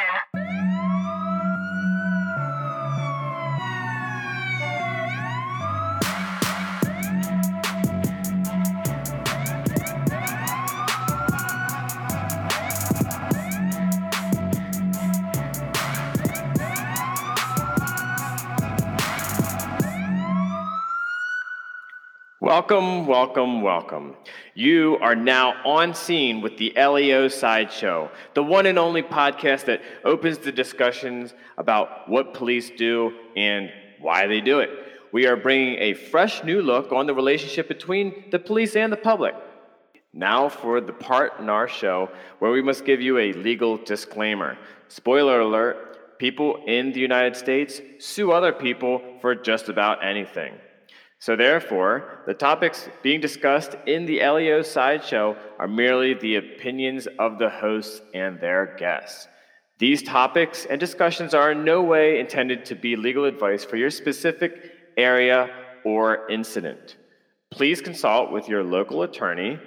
station. Welcome, welcome, welcome. You are now on scene with the LEO Sideshow, the one and only podcast that opens the discussions about what police do and why they do it. We are bringing a fresh new look on the relationship between the police and the public. Now for the part in our show where we must give you a legal disclaimer. Spoiler alert people in the United States sue other people for just about anything. So, therefore, the topics being discussed in the LEO sideshow are merely the opinions of the hosts and their guests. These topics and discussions are in no way intended to be legal advice for your specific area or incident. Please consult with your local attorney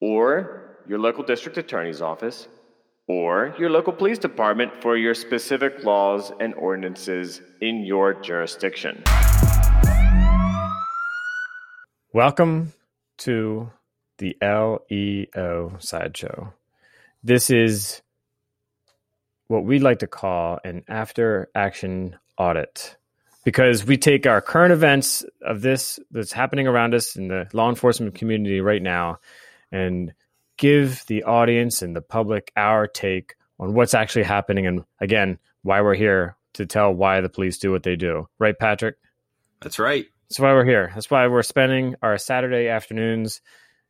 or your local district attorney's office or your local police department for your specific laws and ordinances in your jurisdiction. Welcome to the LEO Sideshow. This is what we like to call an after action audit because we take our current events of this that's happening around us in the law enforcement community right now and give the audience and the public our take on what's actually happening and again why we're here to tell why the police do what they do right patrick That's right. That's why we're here. That's why we're spending our Saturday afternoons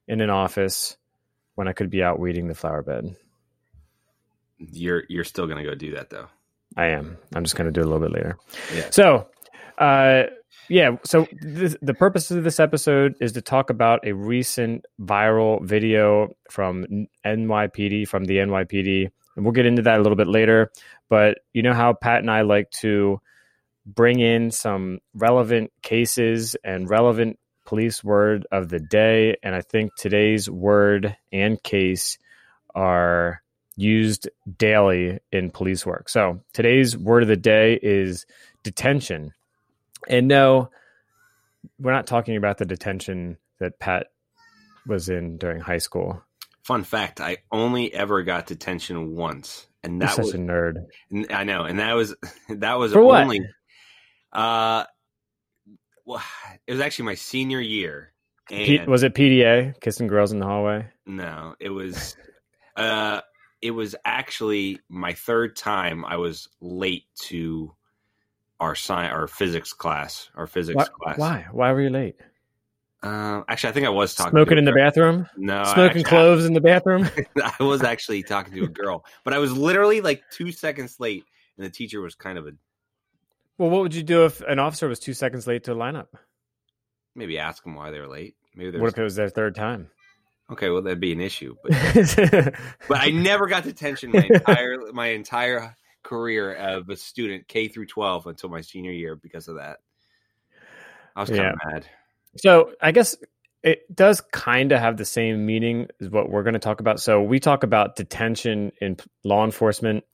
in an office when I could be out weeding the flower bed. You're you're still gonna go do that though. I am. I'm just going to do it a little bit later. Yeah. So, uh, yeah. So this, the purpose of this episode is to talk about a recent viral video from NYPD, from the NYPD, and we'll get into that a little bit later. But you know how Pat and I like to bring in some relevant cases and relevant police word of the day, and I think today's word and case are used daily in police work. So today's word of the day is detention. And no, we're not talking about the detention that Pat was in during high school. Fun fact: I only ever got detention once, and You're that such was a nerd. I know, and that was that was For what? Uh, well, it was actually my senior year, P- was it PDA, kissing girls in the hallway? no, it was. Uh, it was actually my third time I was late to our science, our physics class, our physics Why, class. why? Why were you late? Uh, actually, I think I was talking. Smoking to a in the bathroom? No, Smoking actually, cloves in the bathroom? I was actually talking to a girl, but I was literally like two seconds late, and the teacher was kind of a well, what would you do if an officer was two seconds late to a lineup? maybe ask them why they were late. Maybe there's What if it was their third time? okay, well that'd be an issue, but but I never got detention my entire my entire career of a student K through twelve until my senior year because of that. I was kind Yeah. of mad. So I guess it does kind of have the same meaning as what we're going to talk about. So we talk about detention in law enforcement,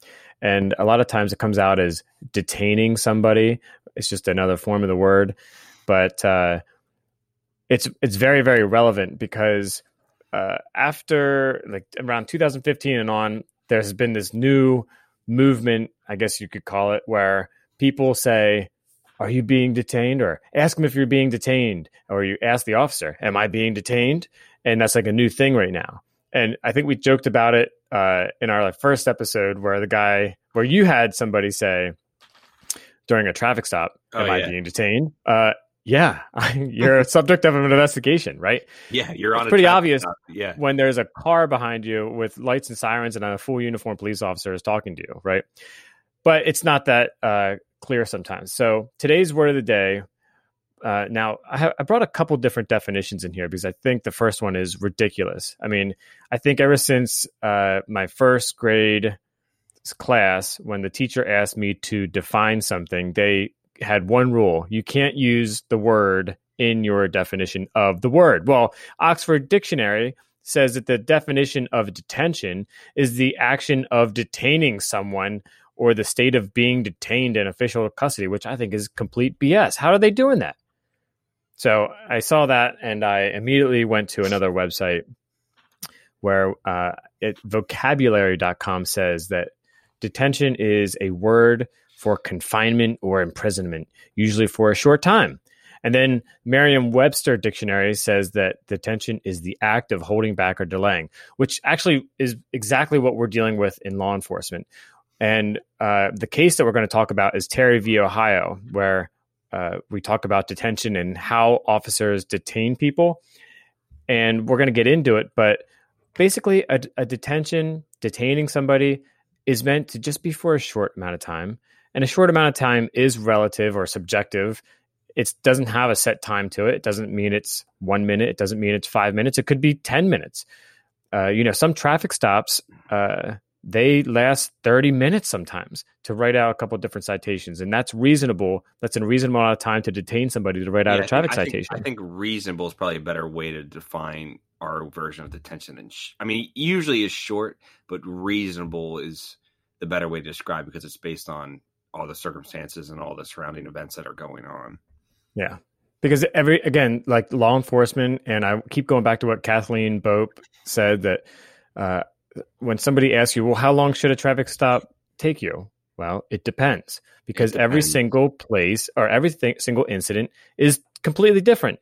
and a lot of times it comes out as detaining somebody. It's just another form of the word, but uh, it's it's very very relevant because uh, after like around 2015 and on, there's been this new movement, I guess you could call it, where people say, are you being detained? or ask them if you're being detained or you ask the officer am i being detained and that's like a new thing right now and i think we joked about it uh, in our like first episode where the guy where you had somebody say during a traffic stop Oh, am i being detained uh, yeah you're a subject of an investigation right Yeah, you're on. It's pretty obvious. stop. Yeah, when there's a car behind you with lights and sirens and a full uniform police officer is talking to you, right? But it's not that uh, clear sometimes. So today's word of the day. Uh, now, I, ha- I brought a couple different definitions in here because I think the first one is ridiculous. I mean, I think ever since uh, my first grade class, when the teacher asked me to define something, they had one rule you can't use the word in your definition of the word. Well, Oxford Dictionary says that the definition of detention is the action of detaining someone or the state of being detained in official custody, which I think is complete BS. How are they doing that? So I saw that and I immediately went to another website where uh, it, vocabulary.com says that detention is a word for confinement or imprisonment, usually for a short time. And then Merriam Webster Dictionary says that detention is the act of holding back or delaying, which actually is exactly what we're dealing with in law enforcement. And uh, the case that we're going to talk about is Terry v. Ohio, where uh, we talk about detention and how officers detain people. And we're going to get into it, but basically, a, a detention, detaining somebody, is meant to just be for a short amount of time. And a short amount of time is relative or subjective. It doesn't have a set time to it. It doesn't mean it's one minute. It doesn't mean it's five minutes. It could be 10 minutes. Uh, you know, some traffic stops, uh, they last 30 minutes sometimes to write out a couple different citations. And that's reasonable. That's a reasonable amount of time to detain somebody to write yeah, out a traffic think, citation. I think, I think reasonable is probably a better way to define our version of detention. And sh- I mean, usually is short, but reasonable is the better way to describe because it's based on all the circumstances and all the surrounding events that are going on. Yeah. Because every again, like law enforcement, and I keep going back to what Kathleen Bope said that uh, when somebody asks you, well, how long should a traffic stop take you? Well, it depends because it depends. every single place or every single incident is completely different.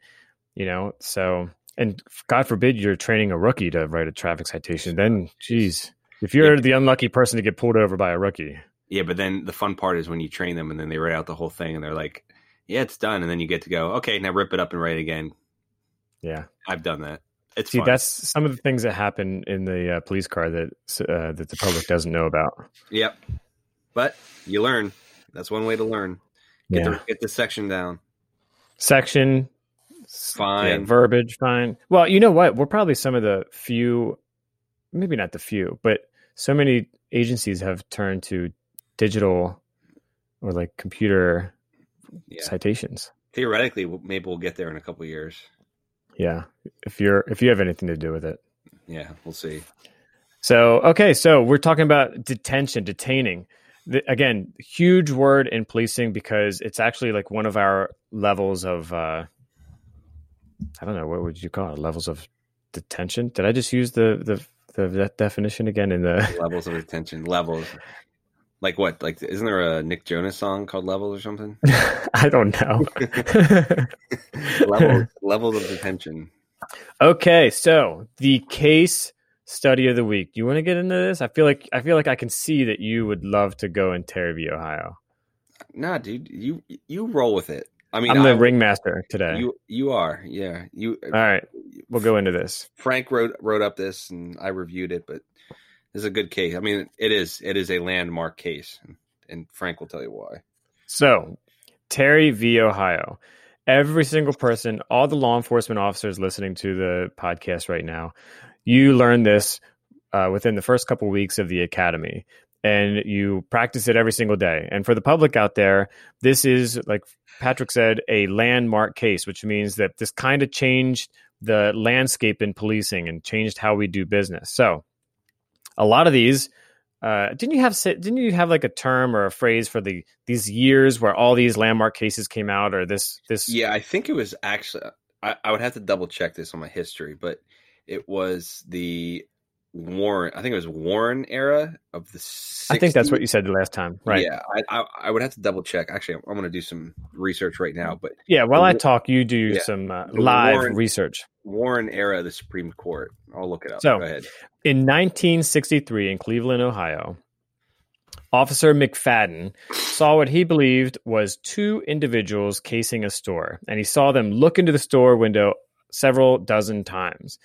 You know, so and God forbid you're training a rookie to write a traffic citation. Then, geez, if you're yeah. the unlucky person to get pulled over by a rookie. Yeah, but then the fun part is when you train them and then they write out the whole thing and they're like, "Yeah, it's done," and then you get to go, "Okay, now rip it up and write it again." Yeah, I've done that. It's see fun. that's some of the things that happen in the uh, police car that uh, that the public doesn't know about. Yep, but you learn. That's one way to learn. Get yeah. the get the section down. Section fine yeah, verbiage fine well you know what we're probably some of the few maybe not the few but so many agencies have turned to digital or like computer yeah. citations theoretically maybe we'll get there in a couple years yeah if you're if you have anything to do with it yeah we'll see so okay so we're talking about detention detaining the, again huge word in policing because it's actually like one of our levels of uh I don't know what would you call it levels of detention. Did I just use the the the definition again in the levels of detention levels? Like what? Like isn't there a Nick Jonas song called Levels or something? I don't know. levels levels of detention. Okay, so the case study of the week. Do you want to get into this? I feel like I feel like I can see that you would love to go in Terry, Ohio. Nah, dude, you you roll with it. I mean, I'm the I, ringmaster today. You you are, yeah. You all right? We'll go into this. Frank wrote wrote up this, and I reviewed it, but is a good case. I mean, it is it is a landmark case, and Frank will tell you why. So, Terry v. Ohio. Every single person, all the law enforcement officers listening to the podcast right now, you learn this uh, within the first couple weeks of the academy and you practice it every single day. And for the public out there, this is like Patrick said, a landmark case, which means that this kind of changed the landscape in policing and changed how we do business. So, a lot of these, uh, didn't you have didn't you have like a term or a phrase for the these years where all these landmark cases came out, or this this? Yeah, I think it was actually. I, I would have to double check this on my history, but it was the Warren. I think it was Warren era of the. 60s. I think that's what you said the last time, right? Yeah, I, I, I would have to double check. Actually, I'm, I'm going to do some research right now. But yeah, while the, I talk, you do yeah, some uh, live Warren, research. Warren era of the Supreme Court. I'll look it up. So, in 1963 in Cleveland, Ohio, Officer McFadden saw what he believed was two individuals casing a store, and he saw them look into the store window several dozen times.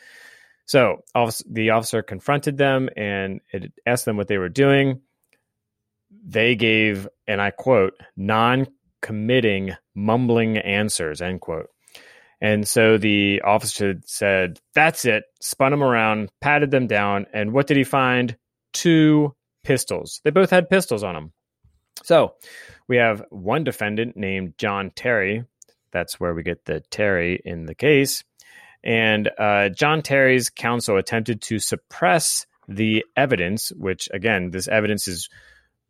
So the officer confronted them and asked them what they were doing. They gave, and I quote, non committing, mumbling answers, end quote. And so the officer said, That's it, spun them around, patted them down. And what did he find? Two pistols. They both had pistols on them. So we have one defendant named John Terry. That's where we get the Terry in the case And uh, John Terry's counsel attempted to suppress the evidence, which again, this evidence is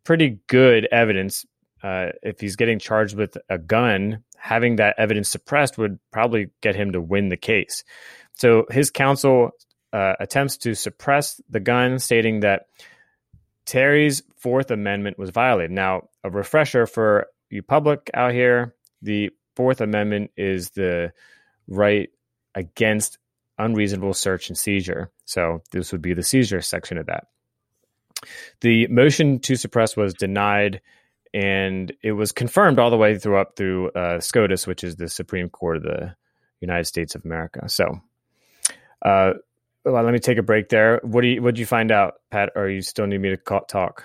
pretty good evidence. Uh, if he's getting charged with a gun, having that evidence suppressed would probably get him to win the case. So his counsel uh, attempts to suppress the gun, stating that Terry's Fourth Amendment was violated. Now, a refresher for you public out here the Fourth Amendment is the right against unreasonable search and seizure. So this would be the seizure section of that. The motion to suppress was denied, and it was confirmed all the way through up through uh, SCOTUS, which is the Supreme Court of the United States of America. So, uh, well, let me take a break there. What do you what did you find out, Pat? Or you still need me to talk?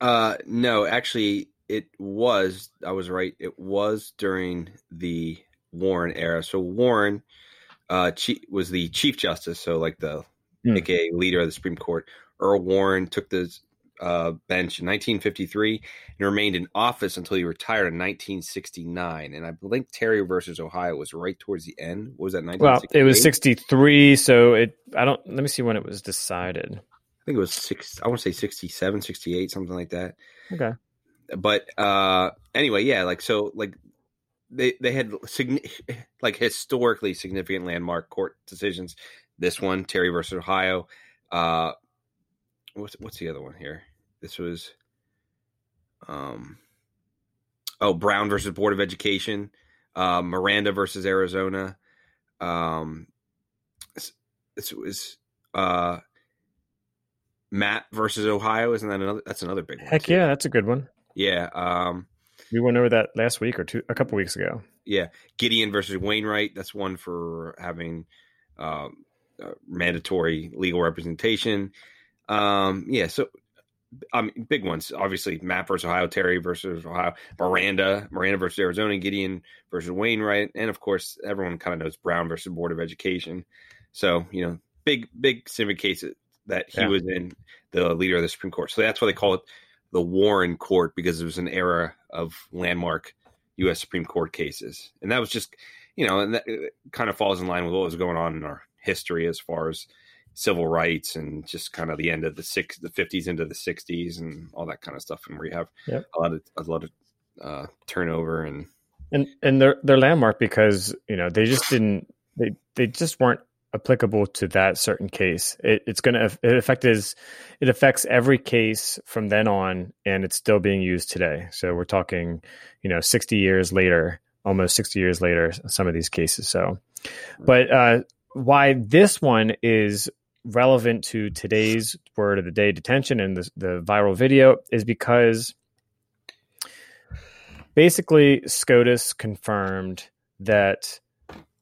Uh, no, actually, it was. I was right. It was during the Warren era. So Warren uh, chief, was the Chief Justice, so like the mm. aka leader of the Supreme Court. Earl Warren took the uh, bench in 1953 and remained in office until he retired in 1969. And I believe Terry versus Ohio was right towards the end. What was that? Well, it was 63. So it. I don't. Let me see when it was decided. I think it was six. I want to say 67, 68, something like that. Okay. But uh anyway, yeah, like so, like they they had like historically significant landmark court decisions. This one, Terry versus Ohio. Uh, what's what's the other one here? This was, um, oh Brown versus Board of Education, uh, Miranda versus Arizona. Um, this, this was uh, Mapp versus Ohio. Isn't that another? That's another big one. Heck too. yeah, that's a good one. Yeah. Um, we went over that last week or two, a couple weeks ago. Yeah, Gideon versus Wainwright. That's one for having um, uh, mandatory legal representation. Um, yeah, so I mean, big ones. Obviously, Mapp versus Ohio, Terry versus Ohio, Miranda, Miranda versus Arizona, Gideon versus Wainwright, and of course, everyone kind of knows Brown versus Board of Education. So you know, big big civic cases that he yeah. was in, the leader of the Supreme Court. So that's why they call it the Warren Court because it was an era of landmark U.S. Supreme Court cases, and that was just you know, and that kind of falls in line with what was going on in our history as far as civil rights and just kind of the end of the six, the fifties into the sixties and all that kind of stuff, and where you have yep. a lot of a lot of uh, turnover and and and they're they're landmark because you know they just didn't they they just weren't applicable to that certain case. It, it's going to it affect is it affects every case from then on, and it's still being used today. So we're talking, you know, sixty years later, almost sixty years later, some of these cases. So, but uh, why this one is relevant to today's word of the day detention and the, the viral video is because basically SCOTUS confirmed that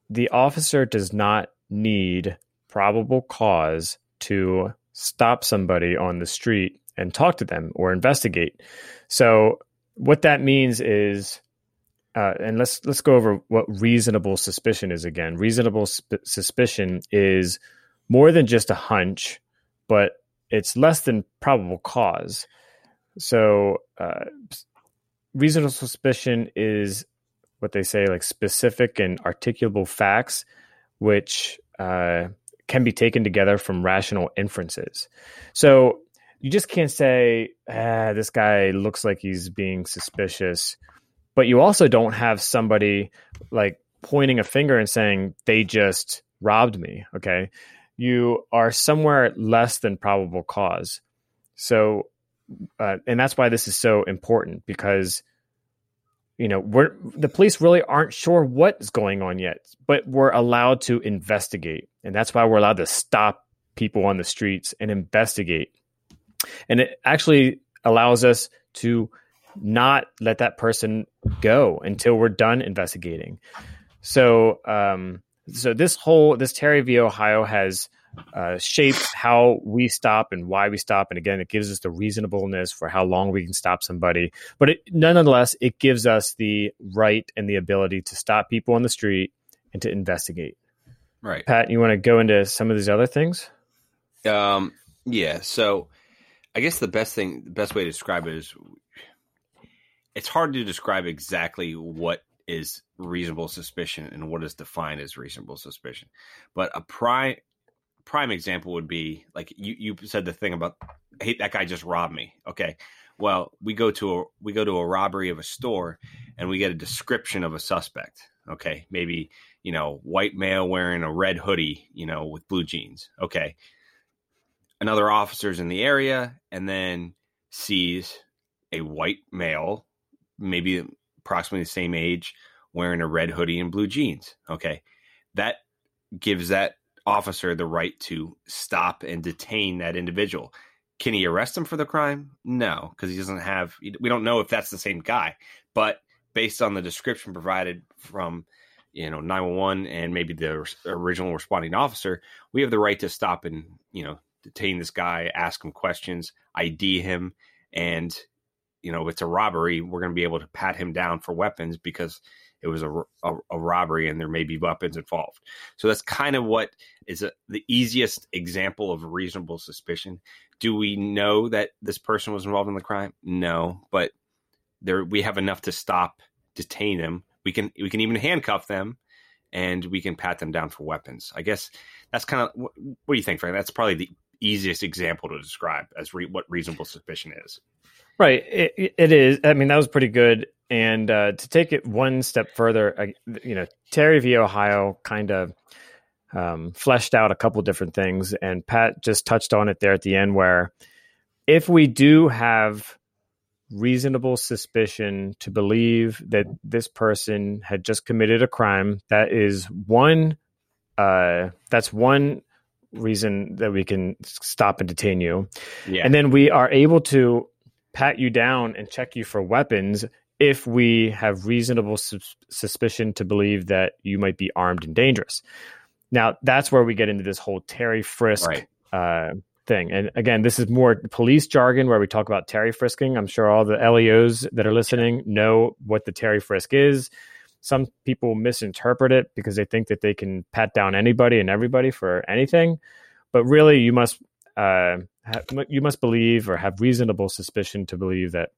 the officer does not need probable cause to stop somebody on the street and talk to them or investigate. So what that means is uh, and let's let's go over what reasonable suspicion is again. Reasonable sp- suspicion is more than just a hunch, but it's less than probable cause. So, uh, reasonable suspicion is what they say like specific and articulable facts which uh, can be taken together from rational inferences. So you just can't say, ah, this guy looks like he's being suspicious, but you also don't have somebody like pointing a finger and saying they just robbed me. Okay. You are somewhere less than probable cause. So, uh, and that's why this is so important because you know we're the police really aren't sure what's going on yet but we're allowed to investigate. And that's why we're allowed to stop people on the streets and investigate. And it actually allows us to not let that person go until we're done investigating. So um so this whole this terry v ohio has uh, shapes how we stop and why we stop. And again, it gives us the reasonableness for how long we can stop somebody. But it, nonetheless, it gives us the right and the ability to stop people on the street and to investigate. Right. Pat, you want to go into some of these other things? Um, yeah. So I guess the best thing, the best way to describe it is it's hard to describe exactly what is reasonable suspicion and what is defined as reasonable suspicion. But a prime prime example would be like you you said the thing about hey that guy just robbed me. Okay. Well, we go to a we go to a robbery of a store and we get a description of a suspect. Okay. Maybe, you know, white male wearing a red hoodie, you know, with blue jeans. Okay. Another officer's in the area and then sees a white male, maybe approximately the same age, wearing a red hoodie and blue jeans. Okay. That gives that officer the right to stop and detain that individual. Can he arrest him for the crime? No, because he doesn't have, we don't know if that's the same guy. But based on the description provided from, you know, 911 and maybe the original responding officer, we have the right to stop and, you know, detain this guy, ask him questions, ID him, and you know, if it's a robbery, we're going to be able to pat him down for weapons because it was a, a, a, robbery and there may be weapons involved. So that's kind of what is a, the easiest example of reasonable suspicion. Do we know that this person was involved in the crime? No, but there we have enough to stop, detain them. We can we can even handcuff them, and we can pat them down for weapons. I guess that's kind of what, what do you think, Frank? That's probably the easiest example to describe as re, what reasonable suspicion is. Right. It, it is. I mean, that was pretty good. And uh, to take it one step further, you know, Terry v. Ohio kind of um, fleshed out a couple different things, and Pat just touched on it there at the end, where if we do have reasonable suspicion to believe that this person had just committed a crime, that is one. Uh, that's one reason that we can stop and detain you. Yeah. And then we are able to pat you down and check you for weapons if we have reasonable suspicion to believe that you might be armed and dangerous. Now, that's where we get into this whole Terry Frisk right. uh, thing. And again, this is more police jargon where we talk about Terry frisking. I'm sure all the LEOs that are listening know what the Terry Frisk is. Some people misinterpret it because they think that they can pat down anybody and everybody for anything. But really, you must uh, you must believe or have reasonable suspicion to believe that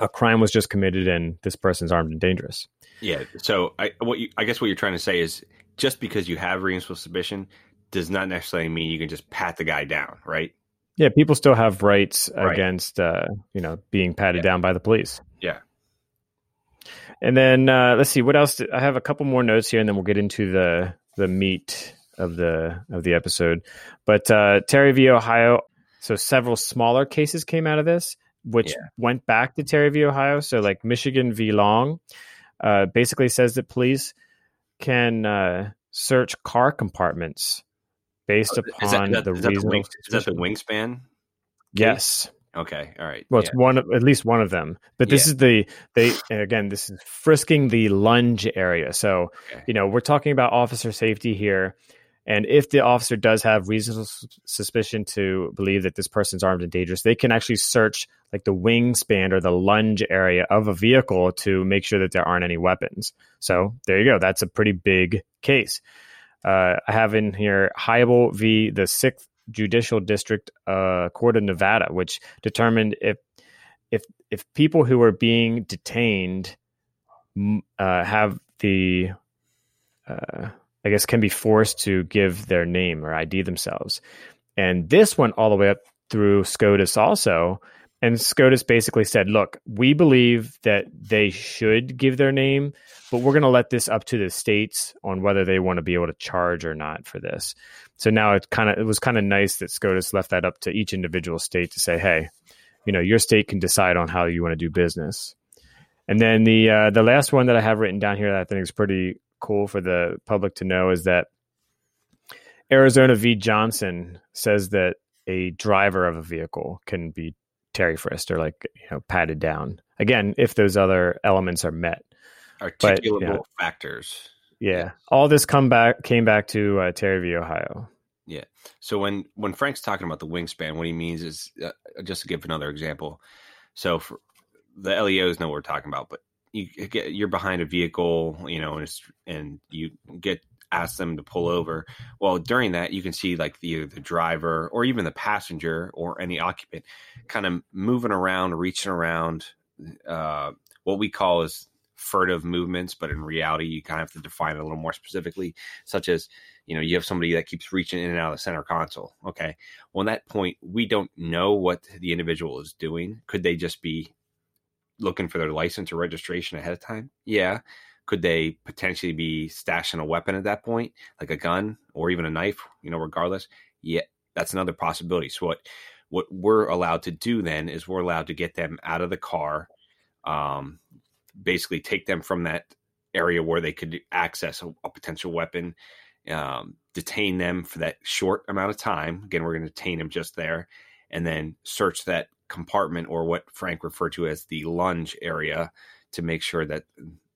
a crime was just committed and this person's armed and dangerous. Yeah. So I what you, I guess what you're trying to say is just because you have reasonable suspicion does not necessarily mean you can just pat the guy down, right? Yeah, people still have rights right. against uh, you know being patted yeah. down by the police. Yeah. And then uh, let's see what else. Did, I have a couple more notes here, and then we'll get into the the meat of the of the episode. But uh, Terry v. Ohio. So several smaller cases came out of this, which yeah. went back to Terry v. Ohio. So like Michigan v. Long, uh, basically says that police can uh, search car compartments based oh, upon is that, is that, the is that the, wing, is that the wingspan? Yes. Okay. All right. Well, it's yeah. one of, at least one of them. But this yeah. is the they again. This is frisking the lunge area. So okay. you know we're talking about officer safety here. And if the officer does have reasonable suspicion to believe that this person's armed and dangerous, they can actually search like the wingspan or the lunge area of a vehicle to make sure that there aren't any weapons. So there you go. That's a pretty big case. Uh, I have in here Hiibel v. the Sixth Judicial District uh, Court of Nevada, which determined if if if people who are being detained uh, have the uh, I guess, can be forced to give their name or ID themselves. And this went all the way up through SCOTUS also. And SCOTUS basically said, look, we believe that they should give their name, but we're going to let this up to the states on whether they want to be able to charge or not for this. So now it kind of it was kind of nice that SCOTUS left that up to each individual state to say, hey, you know, your state can decide on how you want to do business. And then the uh, the last one that I have written down here that I think is pretty cool for the public to know is that Arizona v. Johnson says that a driver of a vehicle can be Terry frisked or like you know patted down again if those other elements are met. Articulable you know, factors. Yeah, all this come back came back to uh, Terry v. Ohio. Yeah. So when when Frank's talking about the wingspan, what he means is uh, just to give another example. So for the LEOs know what we're talking about, but you get you're behind a vehicle, you know, and, and you get ask them to pull over. Well, during that, you can see like the the driver or even the passenger or any occupant kind of moving around, reaching around. Uh, what we call is furtive movements, but in reality, you kind of have to define it a little more specifically, such as you know you have somebody that keeps reaching in and out of the center console. Okay, well, at that point, we don't know what the individual is doing. Could they just be looking for their license or registration ahead of time? Yeah. Could they potentially be stashing a weapon at that point, like a gun or even a knife? You know, regardless. Yeah, that's another possibility. So what what we're allowed to do then is we're allowed to get them out of the car, um, basically take them from that area where they could access a, a potential weapon, um, detain them for that short amount of time. Again, we're going to detain them just there, and then search that compartment or what Frank referred to as the lunge area to make sure that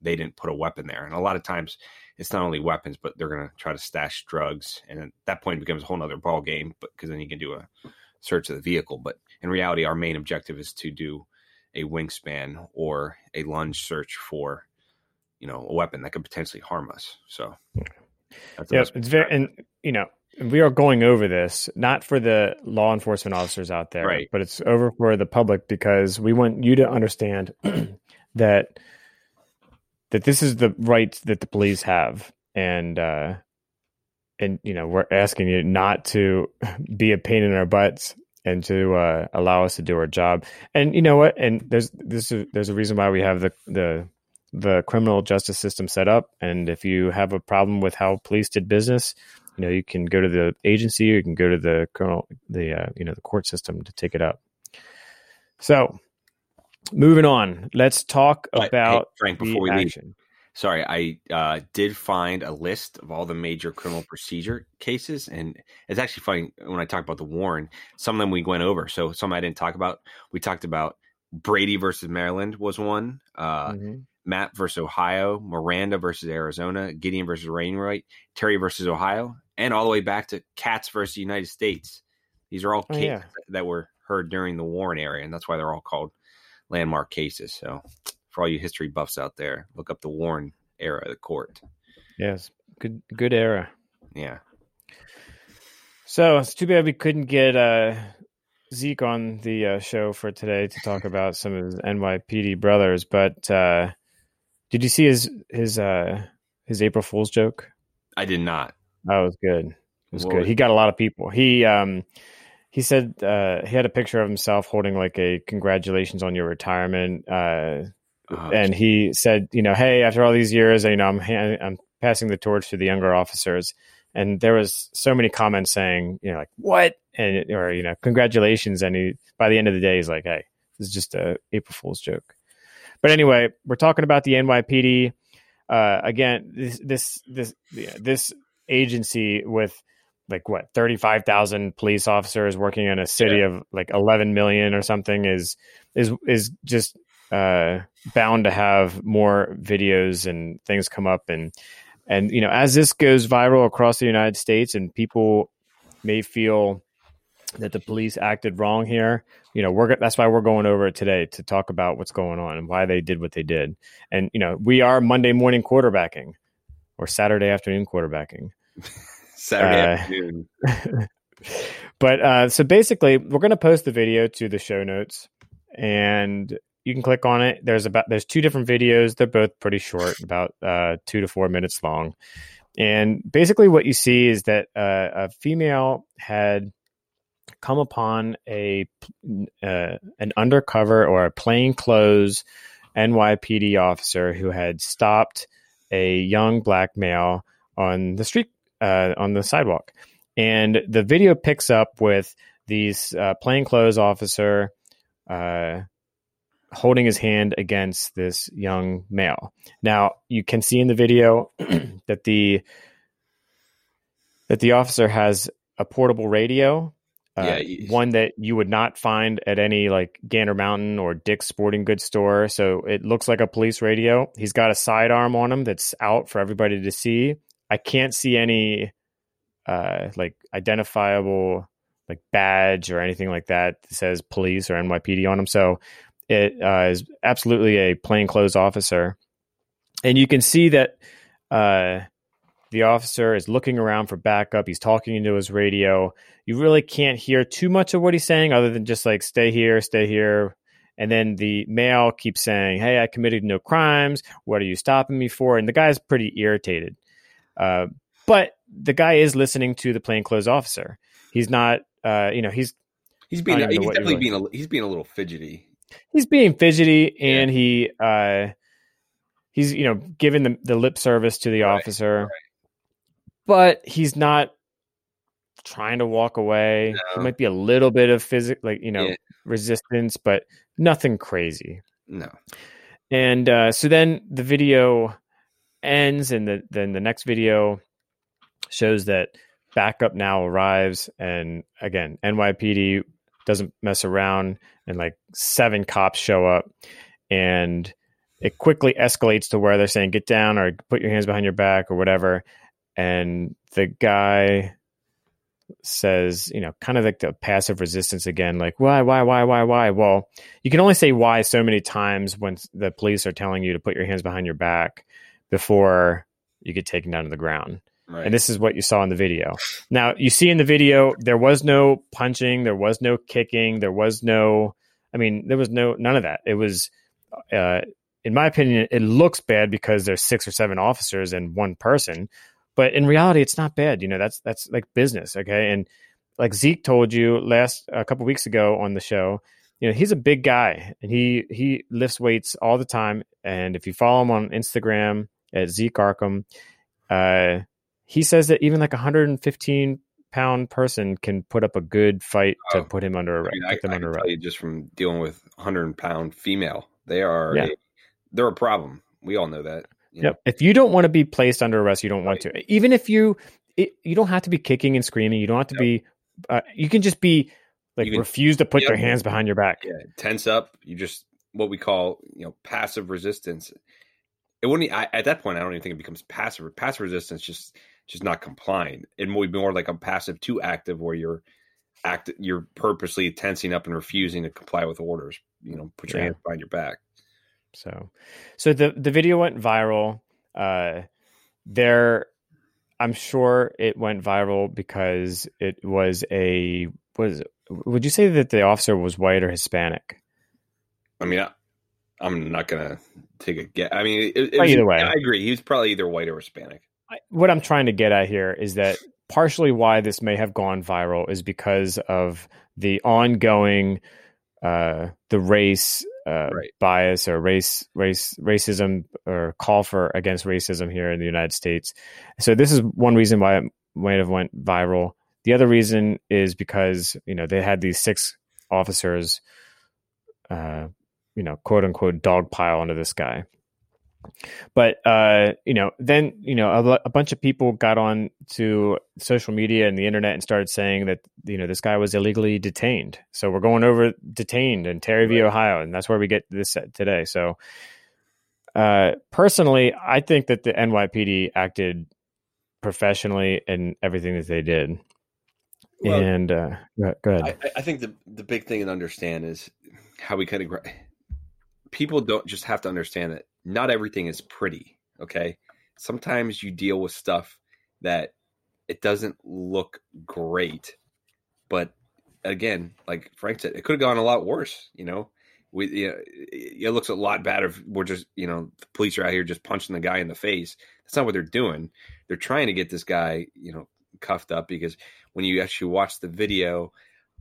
they didn't put a weapon there. And a lot of times it's not only weapons, but they're going to try to stash drugs. And at that point it becomes a whole nother ball game, but because then you can do a search of the vehicle. But in reality, our main objective is to do a wingspan or a lunge search for, you know, a weapon that could potentially harm us. So yeah, it's very, and you know, we are going over this not for the law enforcement officers out there, right. but it's over for the public because we want you to understand that that this is the right that the police have, and uh, and you know we're asking you not to be a pain in our butts and to uh, allow us to do our job. And you know what? And there's this is, there's a reason why we have the the the criminal justice system set up. And if you have a problem with how police did business, know you can go to the agency or you can go to the criminal the uh, you know the court system to take it up so moving on let's talk But, hey, about Frank, the before we leave, action Sorry, I uh, did find a list of all the major criminal procedure cases, and it's actually funny when I talk about the Warren. Some of them we went over, so some I didn't talk about. We talked about Brady versus Maryland was one, uh, Mhm. Mapp versus Ohio, Miranda versus Arizona, Gideon versus Wainwright, Terry versus Ohio, and all the way back to Katz versus United States. These are all Oh, cases yeah. that were heard during the Warren era, and that's why they're all called landmark cases. So, for all you history buffs out there, look up the Warren era of the court. yes good good era Yeah, so it's too bad we couldn't get uh zeke on the uh, show for today to talk about some of his nypd brothers but uh did you see his his uh his april fool's joke I did not. That was good. It was What good. He got a lot of people. He um he said uh he had a picture of himself holding like a congratulations on your retirement uh Uh, and he said, you know, hey, after all these years, you know, I'm I'm passing the torch to the younger officers. And there was so many comments saying, you know, like what, and or you know, congratulations. And he, by the end of the day, he's like, hey, this is just a April Fool's joke. But anyway, we're talking about the NYPD. Uh, again, this this this yeah, this agency with like what thirty five thousand police officers working in a city of like eleven million or something is is is just uh, bound to have more videos and things come up. And and you know as this goes viral across the United States and people may feel that the police acted wrong here you know we're that's why we're going over it today to talk about what's going on and why they did what they did. And you know we are Monday morning quarterbacking or Saturday afternoon quarterbacking Saturday uh, afternoon. but uh, so basically, we're going to post the video to the show notes, and you can click on it. There's about there's two different videos. They're both pretty short, about uh, two to four minutes long. And basically, what you see is that uh, a female had come upon a uh, an undercover or a plainclothes NYPD officer who had stopped a young black male on the street uh, on the sidewalk, and the video picks up with these uh, plainclothes officer uh, holding his hand against this young male. Now you can see in the video that the that the officer has a portable radio. Uh, Yeah, one that you would not find at any like Gander Mountain or Dick's Sporting Goods store. So it looks like a police radio. He's got a sidearm on him that's out for everybody to see. I can't see any uh, like identifiable like badge or anything like that that says police or NYPD on him. So it uh, is absolutely a plainclothes officer, and you can see that uh, the officer is looking around for backup. He's talking into his radio. You really can't hear too much of what he's saying, other than just like "stay here, stay here," And then the male keeps saying, Hey, I committed no crimes. What are you stopping me for? And the guy's pretty irritated. Uh, but the guy is listening to the plainclothes officer. He's not, uh, you know, he's He's being he's definitely being a, he's being a little fidgety. he's being fidgety and he uh he's you know giving the, the lip service to the Right, officer right. But he's not trying to walk away No. there might be a little bit of physical, like you know Yeah. resistance but nothing crazy No. and uh so then the video ends and the then the next video shows that backup now arrives and again NYPD doesn't mess around and like seven cops show up and it quickly escalates to where they're saying get down or put your hands behind your back or whatever and the guy says you know kind of like the passive resistance again like why why why why why well you can only say why so many times when the police are telling you to put your hands behind your back before you get taken down to the ground Right. and this is what you saw in the video. Now, you see in the video, there was no punching, there was no kicking, there was no, I mean, there was no, none of that. It was, uh, in my opinion, it looks bad because there's six or seven officers and one person, but in reality, it's not bad. You know, that's, that's like business. Okay. And like Zeke told you last, a couple weeks ago on the show, you know, he's a big guy and he, he lifts weights all the time. And if you follow him on Instagram at Zeke Arkham, uh, he says that even like a 115 pound person can put up a good fight to Oh, put him under I mean, I, them I under can tell you just from dealing with 100 pound female, they are Yeah. a, they're a problem. We all know that. You. Yep. If you don't want to be placed under arrest, you don't want to. Even if you, it, you don't have to be kicking and screaming. You don't have to Yep. be. Uh, you can just be like refuse to put Yep. your hands behind your back. Yeah, tense up. You just what we call you know passive resistance. It wouldn't I, at that point. I don't even think it becomes passive. Passive resistance just just not complying. It would be more like a passive to active, where you're act you're purposely tensing up and refusing to comply with orders. You know, put your Yeah. hands behind your back. So, so the the video went viral. Uh, there, I'm sure it went viral because it was a what is it? Would you say that the officer was white or Hispanic? I mean, I, I'm not gonna take a guess. I mean, it, it was- either way. I agree. He was probably either white or Hispanic. I- what I'm trying to get at here is that partially why this may have gone viral is because of the ongoing uh, the race uh, Right. bias or race race racism or call for against racism here in the United States. So this is one reason why it might have went viral. The other reason is because you know they had these six officers, uh, you know, quote unquote, dogpile onto this guy. But uh, you know, then you know, a, a bunch of people got on to social media and the internet and started saying that you know this guy was illegally detained. So we're going over detained in Terry v., Right. Ohio, and that's where we get this today. So, uh, personally, I think that the NYPD acted professionally in everything that they did. Well, and uh, go ahead. I, I- I think the the big thing to understand is how we kind of people don't just have to understand that not everything is pretty. Okay, sometimes you deal with stuff that it doesn't look great, but again, like Frank said, it could have gone a lot worse. You know, we you know, it looks a lot better if we're just you know the police are out here just punching the guy in the face. That's not what they're doing. They're trying to get this guy you know cuffed up because when you actually watch the video,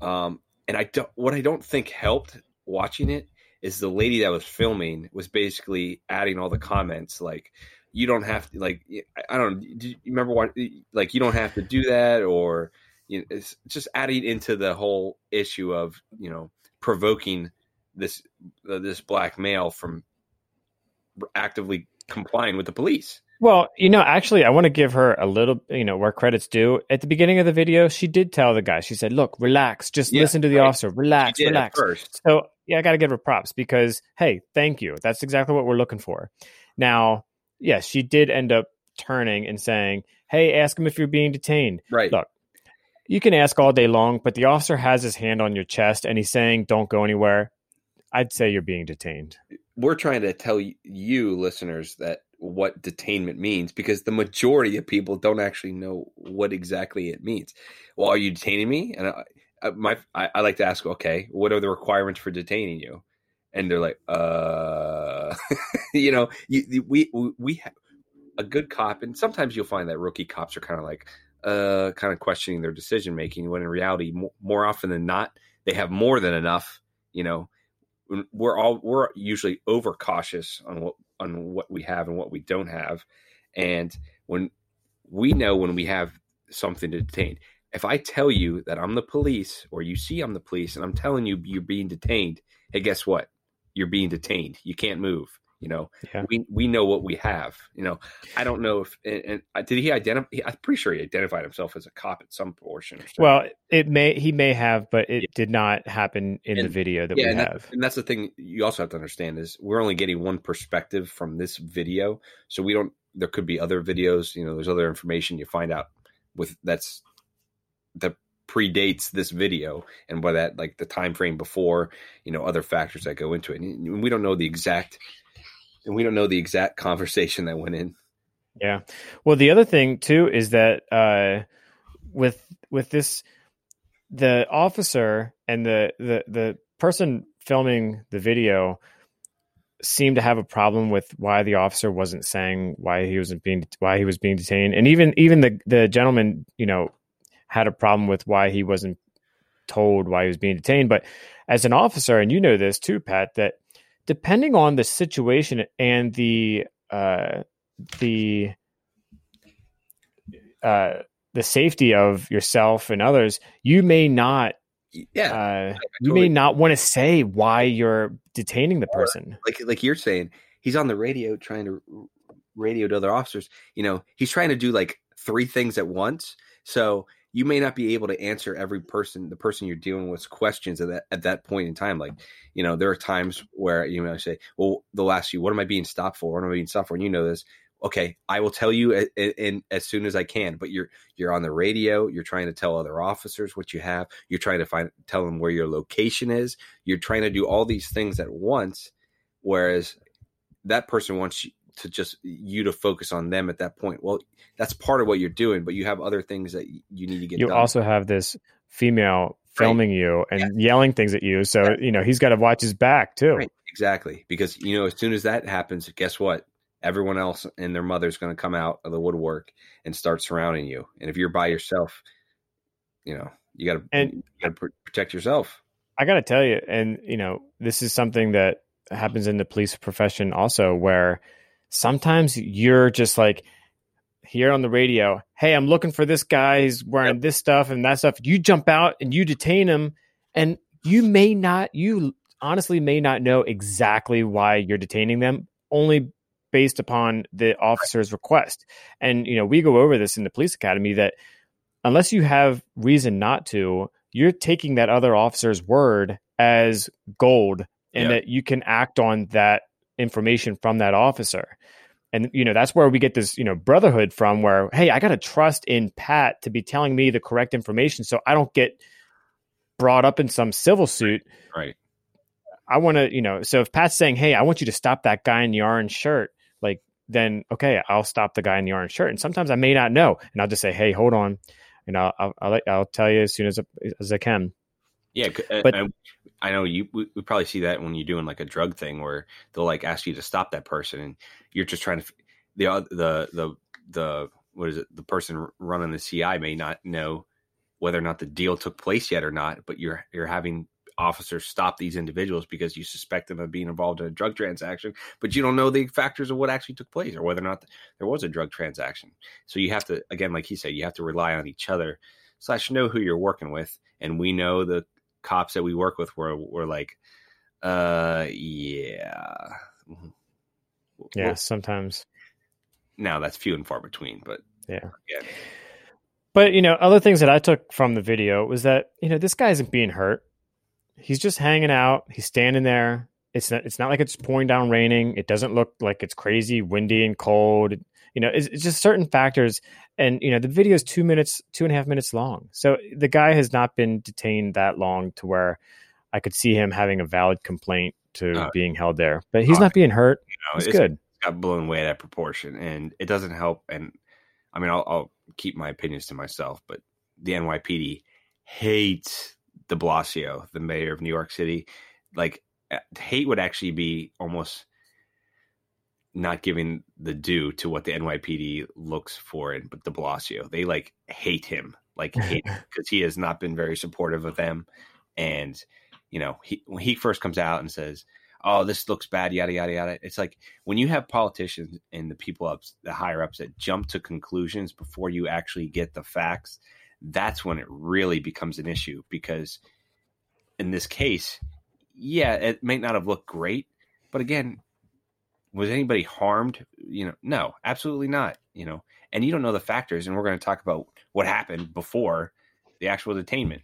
um, and I don't what I don't think helped watching it is the lady that was filming was basically adding all the comments like you don't have to like I- don't do you remember what like you don't have to do that or you know, it's just adding into the whole issue of you know provoking this uh, this black male from actively complying with the police. Well, you know, actually, I want to give her a little, you know, where credits due. At the beginning of the video, she did tell the guy, she said, look, relax, just Yeah, listen to the right. officer, relax, relax. first. So, yeah, I got to give her props because, hey, thank you. That's exactly what we're looking for. Now, yes, she did end up turning and saying, hey, ask him if you're being detained. Right. Look, You can ask all day long, but the officer has his hand on your chest and he's saying, don't go anywhere. I'd say you're being detained. we're trying to tell you listeners that what detainment means because the majority of people don't actually know what exactly it means. Well, are you detaining me? And I, I, my I, I like to ask, okay, what are the requirements for detaining you? and they're like, uh, you know, you, we we, have a good cop, and sometimes you'll find that rookie cops are kind of like, uh, kind of questioning their decision making. When in reality, more, more often than not, they have more than enough. You know, we're all we're usually overcautious on what on what we have and what we don't have, and when we know when we have something to detain. If I tell you that I'm the police, or you see I'm the police, and I'm telling you you're being detained, hey, guess what? You're being detained. You can't move. You know, Yeah. we we know what we have. You know, I don't know if and, and uh, did he identify? I'm pretty sure he identified himself as a cop at some portion. or. Well, it may he may have, but it did not happen in the video that yeah, we and, have. that, and that's the thing you also have to understand is we're only getting one perspective from this video, so we don't. There could be other videos. You know, there's other information you find out with that's that predates this video, and by that, like the time frame before, you know, other factors that go into it. And we don't know the exact, and we don't know the exact conversation that went in. Yeah. Well, the other thing too is that uh, with with this, the officer and the the the person filming the video seemed to have a problem with why the officer wasn't saying why he wasn't being why he was being detained, and even even the the gentleman, you know, had a problem with why he wasn't told why he was being detained. But as an officer, and you know this too, Pat, that depending on the situation and the uh, the uh, the safety of yourself and others, you may not Yeah, uh, you may not want to say why you're detaining the person. like like you're saying, he's on the radio trying to radio to other officers. You know, he's trying to do like three things at once. So you may not be able to answer every person, the person you're dealing with, questions at that at that point in time. Like, you know, there are times where you know say, "Well, they'll ask you, what am I being stopped for? What am I being stopped for?" And you know this. Okay, I will tell you in as soon as I can. But you're you're on the radio. You're trying to tell other officers what you have. You're trying to find tell them where your location is. You're trying to do all these things at once whereas that person wants you to just you to focus on them at that point. Well that's part of what you're doing but you have other things that you need to get You done. also have this female filming you and yelling things at you, so Yeah. you know he's got to watch his back too. Right, exactly because you know as soon as that happens guess what? Everyone else and their mother's going to come out of the woodwork and start surrounding you and if you're by yourself you know you got to And- you got to protect yourself. I got to tell you, and you know, this is something that happens in the police profession also, where sometimes you're just like here on the radio, hey, I'm looking for this guy. He's wearing this stuff and that stuff. You jump out and you detain him, and you may not, you honestly may not know exactly why you're detaining them, only based upon the officer's request. And you know, we go over this in the police academy that unless you have reason not to, you're taking that other officer's word as gold and Yeah. that you can act on that information from that officer. And you know, that's where we get this, you know, brotherhood from where, hey, I gotta trust in Pat to be telling me the correct information so I don't get brought up in some civil suit. right I wanna, you know, so if Pat's saying, Hey, I want you to stop that guy in the orange shirt, like then okay, I'll stop the guy in the orange shirt. And sometimes I may not know. And I'll just say, Hey, hold on. And I'll I'll, I'll, I'll tell you as soon as as I can. Yeah, uh, But- I, I know you. We, we probably see that when you're doing like a drug thing, where they'll like ask you to stop that person, and you're just trying to. The the the the what is it? The person running the CI may not know whether or not the deal took place yet or not, but you're you're having officers stop these individuals because you suspect them of being involved in a drug transaction, but you don't know the factors of what actually took place or whether or not there was a drug transaction. So you have to, again, like he said, you have to rely on each other slash know who you're working with, and we know the cops that we work with were were like, uh, yeah, Yeah, Well, sometimes. now that's few and far between, but Yeah. yeah, But you know, other things that I took from the video was that you know this guy isn't being hurt. He's just hanging out. He's standing there. It's not. It's not like it's pouring down raining. It doesn't look like it's crazy windy and cold. You know, it's, it's just certain factors. And you know, the video is two minutes, two and a half minutes long. So the guy has not been detained that long to where I could see him having a valid complaint to Uh, being held there. But he's uh, not being hurt. you know, He's it's good. got blown away at proportion, and it doesn't help. And I mean, I'll, I'll keep my opinions to myself, but the NYPD hates De Blasio, the mayor of New York City. Like uh, hate would actually be almost not giving the due to what the NYPD looks for in De Blasio. They like hate him, like hate because he has not been very supportive of them. And you know, he, when he first comes out and says, "Oh, this looks bad," yada yada yada. It's like when you have politicians and the people up, the higher ups that jump to conclusions before you actually get the facts. That's when it really becomes an issue because in this case, yeah, it may not have looked great, but again, was anybody harmed? You know, no, absolutely not. You know, and you don't know the factors, and we're going to talk about what happened before the actual detainment.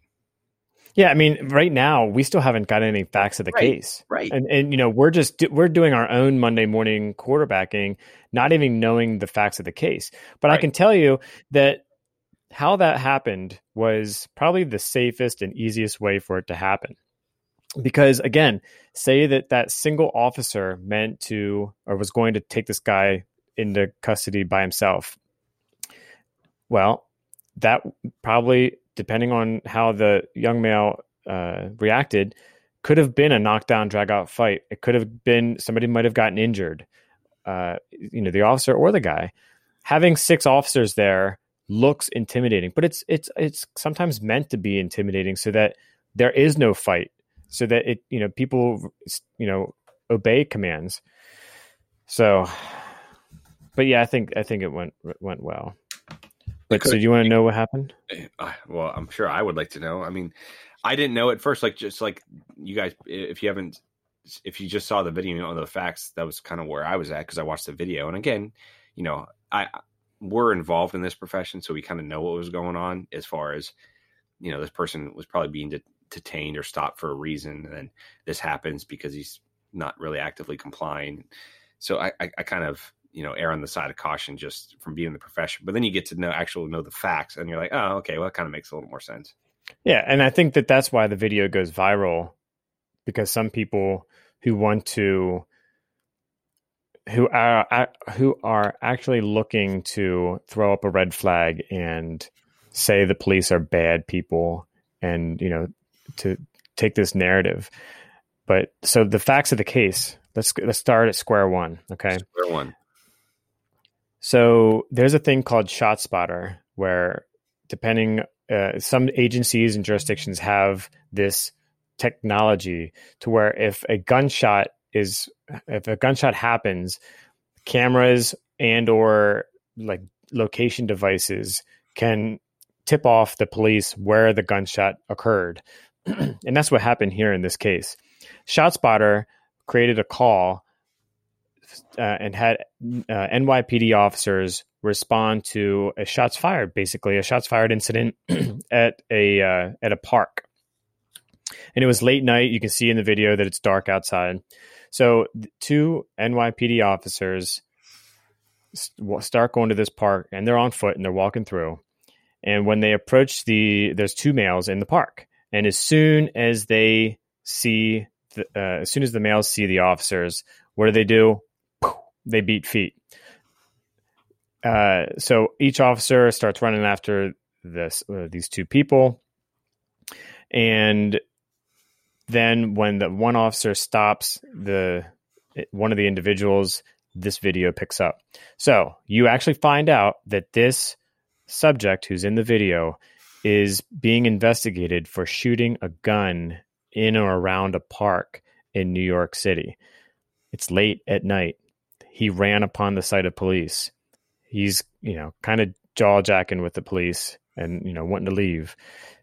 Yeah, I mean, right now we still haven't got any facts of the right, case, right? And and you know we're just we're doing our own Monday morning quarterbacking, not even knowing the facts of the case. But right. I can tell you that how that happened was probably the safest and easiest way for it to happen because again say that that single officer meant to or was going to take this guy into custody by himself. Well that probably depending on how the young male uh, reacted could have been a knockdown drag out fight. It could have been somebody might have gotten injured uh, you know the officer or the guy. Having six officers there looks intimidating but it's it's it's sometimes meant to be intimidating so that there is no fight so that it you know people you know obey commands. So but yeah i think i think it went went well. But so do you want to know what happened? Eh, well i'm sure i would like to know. I mean i didn't know at first like just like you guys if you haven't if you just saw the video on the facts that was kind of where i was at because i watched the video. And again you know i we're involved in this profession so we kind of know what was going on as far as you know this person was probably being de- detained or stopped for a reason, and then this happens because he's not really actively complying. So I, I, I kind of you know err on the side of caution just from being in the profession. But then you get to know actually know the facts, and you're like, oh, okay, well, that kind of makes a little more sense. Yeah, and I think that that's why the video goes viral because some people who want to who are who are actually looking to throw up a red flag and say the police are bad people and you know to take this narrative. But so the facts of the case. Let's let's start at square one. Okay. Square one. So there's a thing called ShotSpotter where, depending, uh, some agencies and jurisdictions have this technology to where if a gunshot is if a gunshot happens, cameras and or like location devices can tip off the police where the gunshot occurred. and that's what happened here in this case. ShotSpotter created a call uh, and had uh, NYPD officers respond to a shots fired, basically a shots fired incident at a uh, at a park. And it was late night. You can see in the video that it's dark outside. So two NYPD officers start going to this park, and they're on foot and they're walking through. And when they approach the, there's two males in the park, and as soon as they see, the, uh, as soon as the males see the officers, what do they do? They beat feet. Uh, so each officer starts running after this uh, these two people, and then when the one officer stops the one of the individuals, this video picks up. So you actually find out that this subject who's in the video is being investigated for shooting a gun in or around a park in New York City. It's late at night. He ran upon the sight of police. He's, you know, kind of jaw jacking with the police and, you know, wanting to leave.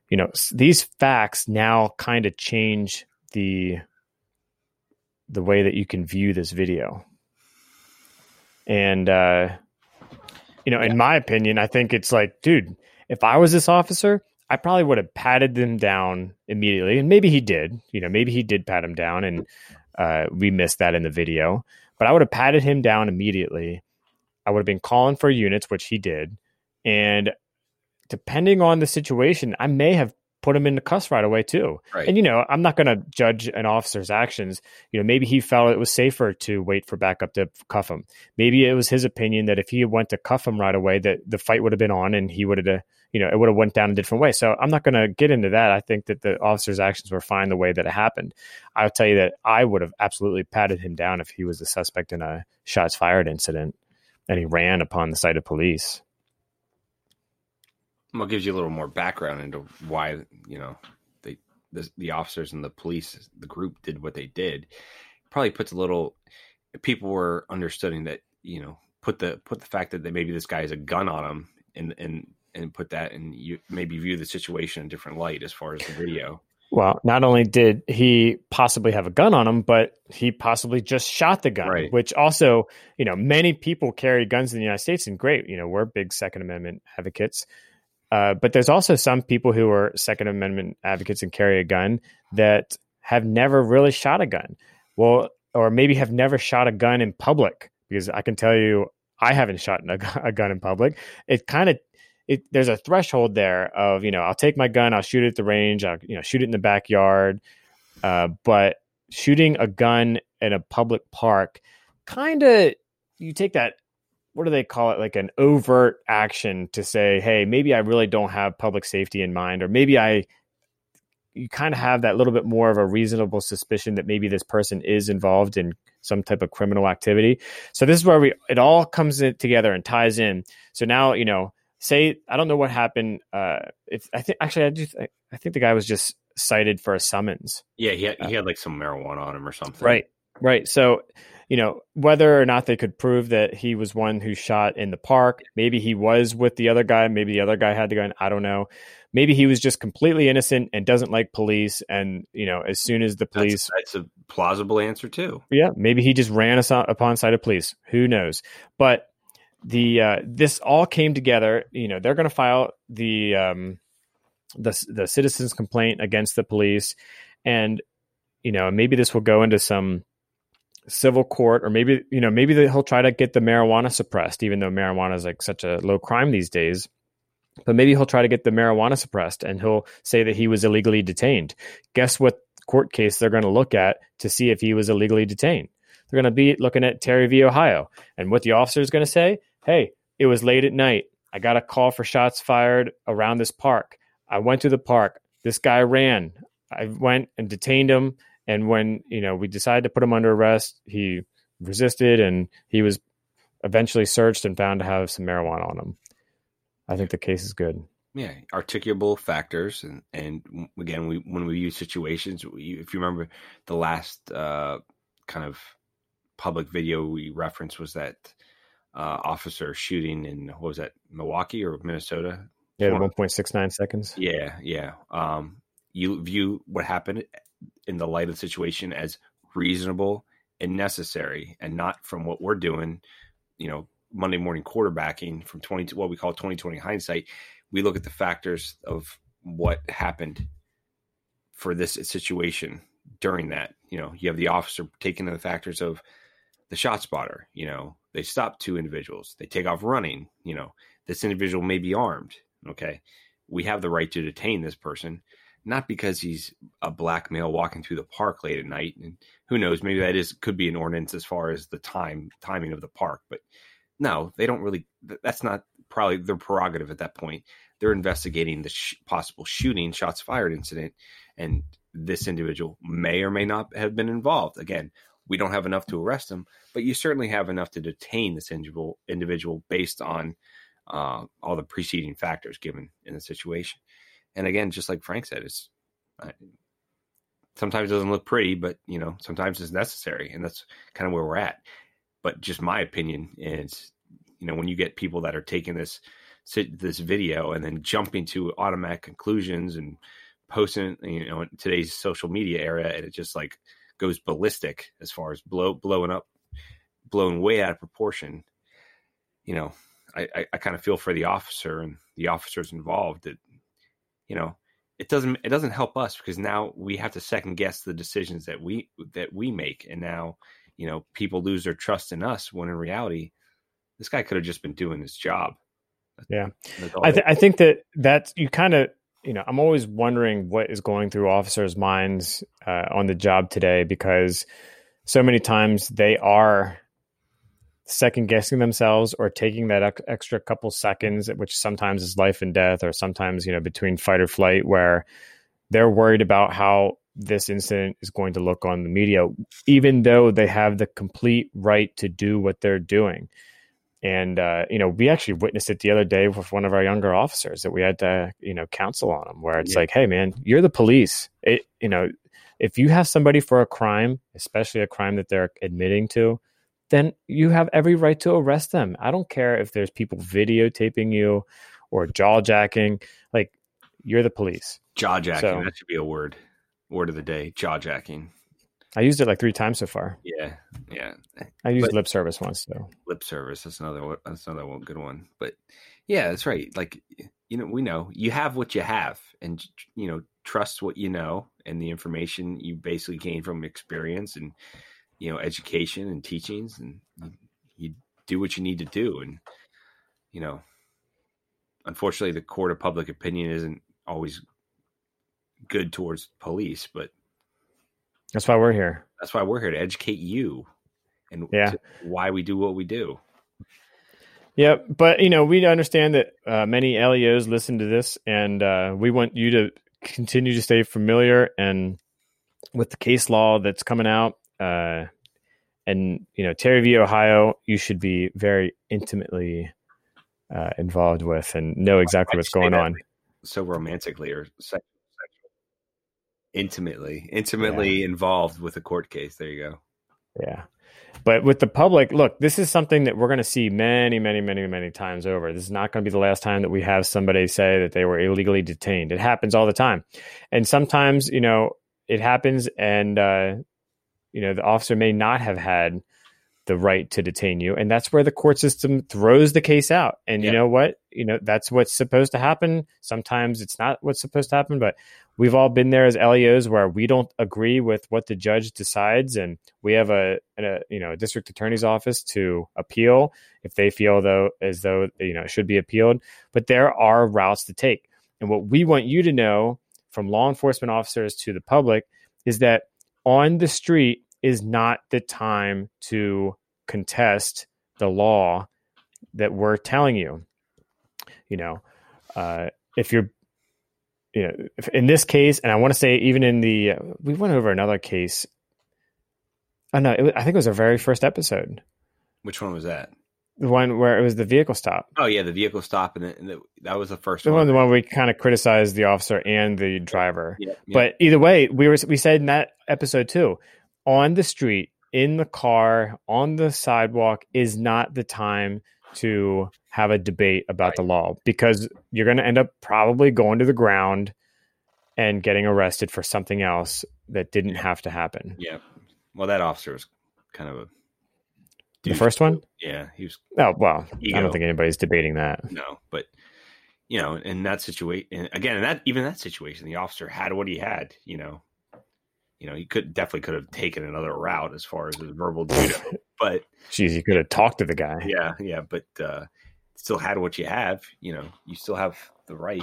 You know, these facts now kind of change the the way that you can view this video. And uh you know, yeah. in my opinion, I think it's like, dude, if I was this officer, I probably would have patted them down immediately. And maybe he did, you know, maybe he did pat him down and uh, we missed that in the video. But I would have patted him down immediately. I would have been calling for units, which he did. And depending on the situation, I may have put him in the cuss right away too. Right. And you know, I'm not going to judge an officer's actions. You know, maybe he felt it was safer to wait for backup to cuff him. Maybe it was his opinion that if he went to cuff him right away, that the fight would have been on and he would have, uh, you know, it would have went down a different way. So I'm not going to get into that. I think that the officer's actions were fine the way that it happened. I'll tell you that I would have absolutely patted him down if he was a suspect in a shots fired incident and he ran upon the sight of police. Well, it gives you a little more background into why you know they the, the officers and the police, the group did what they did. Probably puts a little. People were understanding that you know put the put the fact that, that maybe this guy has a gun on him and and and put that and you maybe view the situation in a different light as far as the video. Well, not only did he possibly have a gun on him, but he possibly just shot the gun, Right. which also, you know, many people carry guns in the United States, and great, you know, we're big Second Amendment advocates. Uh, but there's also some people who are Second Amendment advocates and carry a gun that have never really shot a gun. Well, or maybe have never shot a gun in public, because I can tell you, I haven't shot a, a gun in public. It kind of it, there's a threshold there of you know I'll take my gun, I'll shoot it at the range, I'll you know shoot it in the backyard, uh, but shooting a gun in a public park, kind of you take that what do they call it like an overt action to say hey maybe I really don't have public safety in mind or maybe I you kind of have that little bit more of a reasonable suspicion that maybe this person is involved in some type of criminal activity. So this is where we it all comes together and ties in. So now you know say I don't know what happened. Uh, if I think actually I do th- I think the guy was just cited for a summons. Yeah, he had, he had like some marijuana on him or something. Right. Right. So you know whether or not they could prove that he was one who shot in the park. Maybe he was with the other guy. Maybe the other guy had the gun. I don't know. Maybe he was just completely innocent and doesn't like police. And you know, as soon as the police That's, that's a plausible answer too. yeah, maybe he just ran us on- upon sight of police. Who knows? But the uh, this all came together. You know, they're going to file the um, the the citizens complaint against the police, and you know, maybe this will go into some civil court, or maybe you know, maybe he'll try to get the marijuana suppressed, even though marijuana is like such a low crime these days. But maybe he'll try to get the marijuana suppressed, and he'll say that he was illegally detained. Guess what court case they're going to look at to see if he was illegally detained? They're going to be looking at Terry v. Ohio. And what the officer is going to say, hey, it was late at night. I got a call for shots fired around this park. I went to the park. This guy ran. I went and detained him. And when, you know, we decided to put him under arrest, he resisted and he was eventually searched and found to have some marijuana on him. I think the case is good. Yeah, articulable factors, and and again, we when we use situations, we, if you remember, the last uh, kind of public video we referenced was that uh, officer shooting in what was that Milwaukee or Minnesota? Yeah, 1.69 seconds. Yeah, yeah. Um, you view what happened in the light of the situation as reasonable and necessary, and not from what we're doing. You know, Monday morning quarterbacking from twenty what we call twenty twenty hindsight. We look at the factors of what happened for this situation during that. You know, you have the officer taking the factors of the ShotSpotter. You know, they stop two individuals. They take off running. You know, this individual may be armed. Okay, we have the right to detain this person, not because he's a black male walking through the park late at night. And who knows, maybe that is could be an ordinance as far as the time timing of the park. But no, they don't really. That's not probably their prerogative at that point. They're investigating the sh- possible shooting, shots fired incident, and this individual may or may not have been involved. Again, we don't have enough to arrest him, but you certainly have enough to detain this individual individual based on uh, all the preceding factors given in the situation. And again, just like Frank said, it's uh, sometimes it doesn't look pretty, but you know sometimes it's necessary, and that's kind of where we're at. But just my opinion is, you know, when you get people that are taking this this video and then jumping to automatic conclusions and posting, you know, in today's social media era, and it just like goes ballistic as far as blow blowing up, blown way out of proportion. You know, I, I, I kind of feel for the officer and the officers involved that, you know, it doesn't it doesn't help us because now we have to second guess the decisions that we that we make, and now you know people lose their trust in us when in reality, this guy could have just been doing his job. Yeah. I, th- I think that that's you kind of you know, I'm always wondering what is going through officers' minds uh, on the job today because so many times they are second guessing themselves or taking that extra couple seconds, which sometimes is life and death, or sometimes, you know, between fight or flight, where they're worried about how this incident is going to look on the media, even though they have the complete right to do what they're doing. And uh, you know, we actually witnessed it the other day with one of our younger officers that we had to, you know, counsel on them, where it's yeah. like, "Hey, man, you're the police. It, you know, if you have somebody for a crime, especially a crime that they're admitting to, then you have every right to arrest them. I don't care if there's people videotaping you or jaw jacking. Like, you're the police. Jaw jacking. So, that should be a word. Word of the day. Jaw jacking. I used it like three times so far. Yeah, yeah. I used but lip service once though. Lip service. That's another. That's another one, good one. But yeah, that's right. Like you know, we know you have what you have, and you know, trust what you know and the information you basically gain from experience and you know education and teachings, and you, you do what you need to do. And you know, unfortunately, the court of public opinion isn't always good towards police, but that's why we're here. That's why we're here to educate you and yeah. why we do what we do. Yeah, but you know, we understand that uh, many LEOs listen to this, and uh, we want you to continue to stay familiar and with the case law that's coming out. Uh, and you know, Terry v. Ohio, you should be very intimately uh, involved with and know exactly what's going on. So romantically or sexually intimately. Intimately yeah. involved with a court case. There you go. Yeah. But with the public look this is something that we're going to see many many many many times over. This is not going to be the last time that we have somebody say that they were illegally detained. It happens all the time. And sometimes you know it happens and uh, you know the officer may not have had the right to detain you. And that's where the court system throws the case out. And you know what? You know that's what's supposed to happen. Sometimes it's not what's supposed to happen but we've all been there as leos where we don't agree with what the judge decides. And we have a, a you know a district attorney's office to appeal if they feel though as though you know it should be appealed. But there are routes to take. And what we want you to know from law enforcement officers to the public is that on the street is not the time to contest the law that we're telling you. You know, uh, if you're, you know, in this case, and I want to say even in the, uh, we went over another case. Oh no, it, I think it was our very first episode. Which one was that? The one where it was the vehicle stop. Oh yeah, the vehicle stop, and, the, and the, that was the first the one. The one we kind of criticized the officer and the driver. Yeah, yeah. But either way, we were we said in that episode too on the street, in the car, on the sidewalk is not the time to have a debate about right. the law because you're going to end up probably going to the ground and getting arrested for something else that didn't have to happen. Yeah. Well, that officer was kind of a. The first one? Yeah. He was. Oh, well, ego. I don't think anybody's debating that. No, but, you know, in that situation, again, in that, even that situation, the officer had what he had, you know, you know, he could definitely could have taken another route as far as his verbal judo, but geez, he could have talked to the guy. Yeah, yeah, but uh, still had what you have. You know, you still have the right.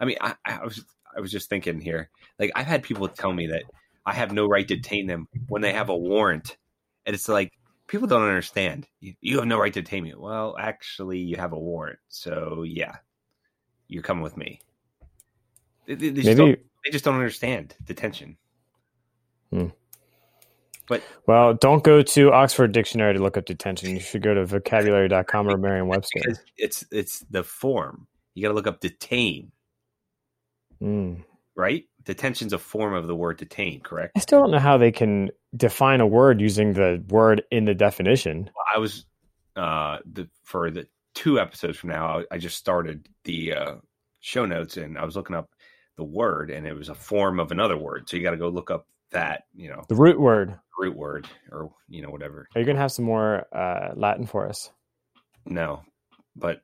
I mean, I, I was I was just thinking here, like I've had people tell me that I have no right to detain them when they have a warrant, and it's like people don't understand. You, you have no right to detain me. Well, actually, you have a warrant, so yeah, you're coming with me. They, they, they Maybe just they just don't understand detention. Hmm. But well, don't go to Oxford Dictionary to look up detention. You should go to vocabulary.com or Merriam-Webster. It's it's the form. You got to look up detain. Mm. Right? Detention's a form of the word detain, correct? I still don't know how they can define a word using the word in the definition. Well, I was uh the for the two episodes from now, I, I just started the uh show notes and I was looking up the word and it was a form of another word. So you got to go look up that you know the root word root word or you know whatever are you gonna have some more uh latin for us no but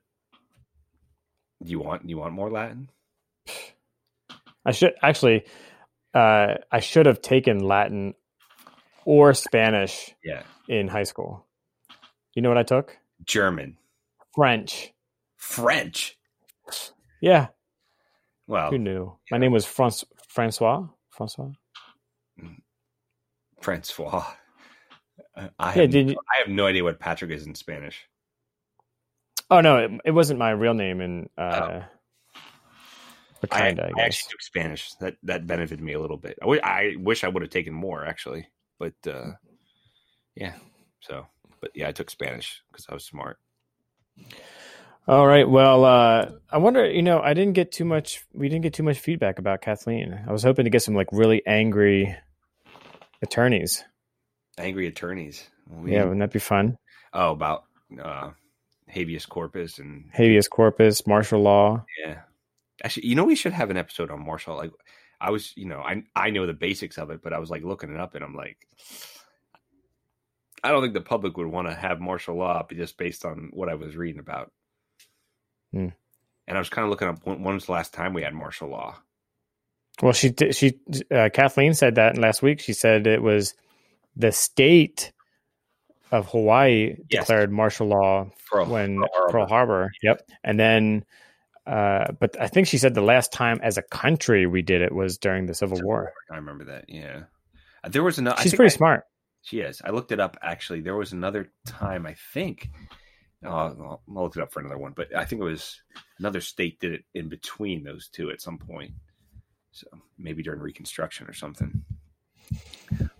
do you want do you want more latin i should actually uh i should have taken latin or spanish yeah in high school you know what i took german french french yeah Well, Who knew? My name was Franc- Francois. Francois. Francois. Uh, I Yeah, have, did you- I have no idea what Patrick is in Spanish. Oh no, it, it wasn't my real name, and uh, but I, kinda, I, I guess. actually took Spanish. That that benefited me a little bit. I I wish I would have taken more actually, but uh, yeah. So, but yeah, I took Spanish because I was smart. All right. Well, uh, I wonder. You know, I didn't get too much. We didn't get too much feedback about Kathleen. I was hoping to get some like really angry attorneys. Angry attorneys. We- Yeah, wouldn't that be fun? Oh, about uh, habeas corpus and Habeas corpus, martial law. yeah. Actually, you know, we should have an episode on martial. Law. Like, I was, you know, I I know the basics of it, but I was like looking it up, and I'm like, I don't think the public would want to have martial law just based on what I was reading about. Hmm. And I was kind of looking up when, when was the last time we had martial law. Well, she did- she uh, Kathleen said that last week. She said it was the state of Hawaii Yes. declared martial law Pearl, when Pearl Harbor. Pearl Harbor. Yep. And then, uh, but I think she said the last time as a country we did it was during the Civil War. I remember that. Yeah, Uh, there was another. She's pretty smart. She is. I looked it up actually. There was another time I think. Oh, I'll, I'll look it up for another one, but I think it was another state did it in between those two at some point. So maybe during Reconstruction or something.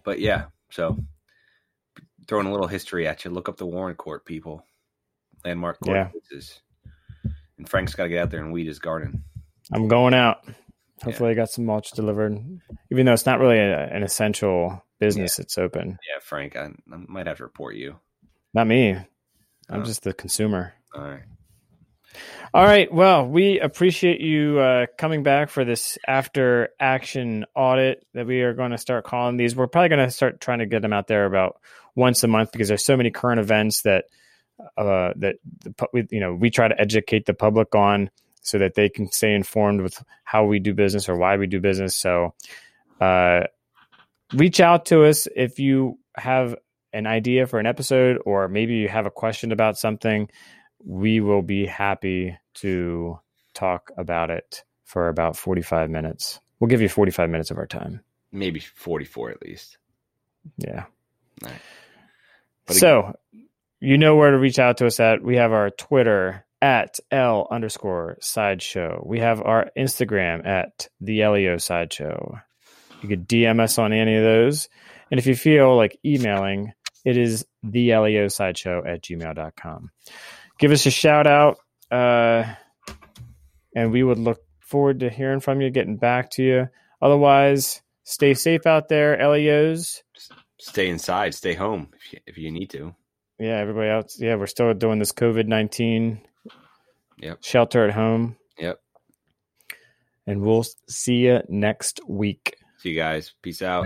But yeah, so throwing a little history at you. Look up the Warren Court, people. Landmark court Yeah. cases. And Frank's got to get out there and weed his garden. I'm going out. Hopefully, I got some mulch delivered. Even though it's not really a, an essential business, it's open. Yeah, Frank, I, I might have to report you. Not me. I'm Oh. just the consumer. All right. All right. Well, we appreciate you uh, coming back for this after action audit that we are going to start calling these. We're probably going to start trying to get them out there about once a month because there's so many current events that uh, that the, you know we try to educate the public on so that they can stay informed with how we do business or why we do business. So, uh, reach out to us if you have an idea for an episode or maybe you have a question about something we will be happy to talk about it for about 45 minutes. We'll give you 45 minutes of our time. Maybe 44 at least. Yeah. All right. But so you know where to reach out to us at. We have our Twitter at L underscore sideshow. We have our Instagram at the Leo sideshow. You could DM us on any of those. And if you feel like emailing, it is the Leo sideshow at gmail.com. Give us a shout out. Uh, and we would look forward to hearing from you, getting back to you. Otherwise, stay safe out there, LEOs. stay inside, stay home if you, if you need to. Yeah, everybody else. Yeah, we're still doing this COVID 19 Yep. shelter at home. Yep. And we'll see you next week. See you guys. Peace out.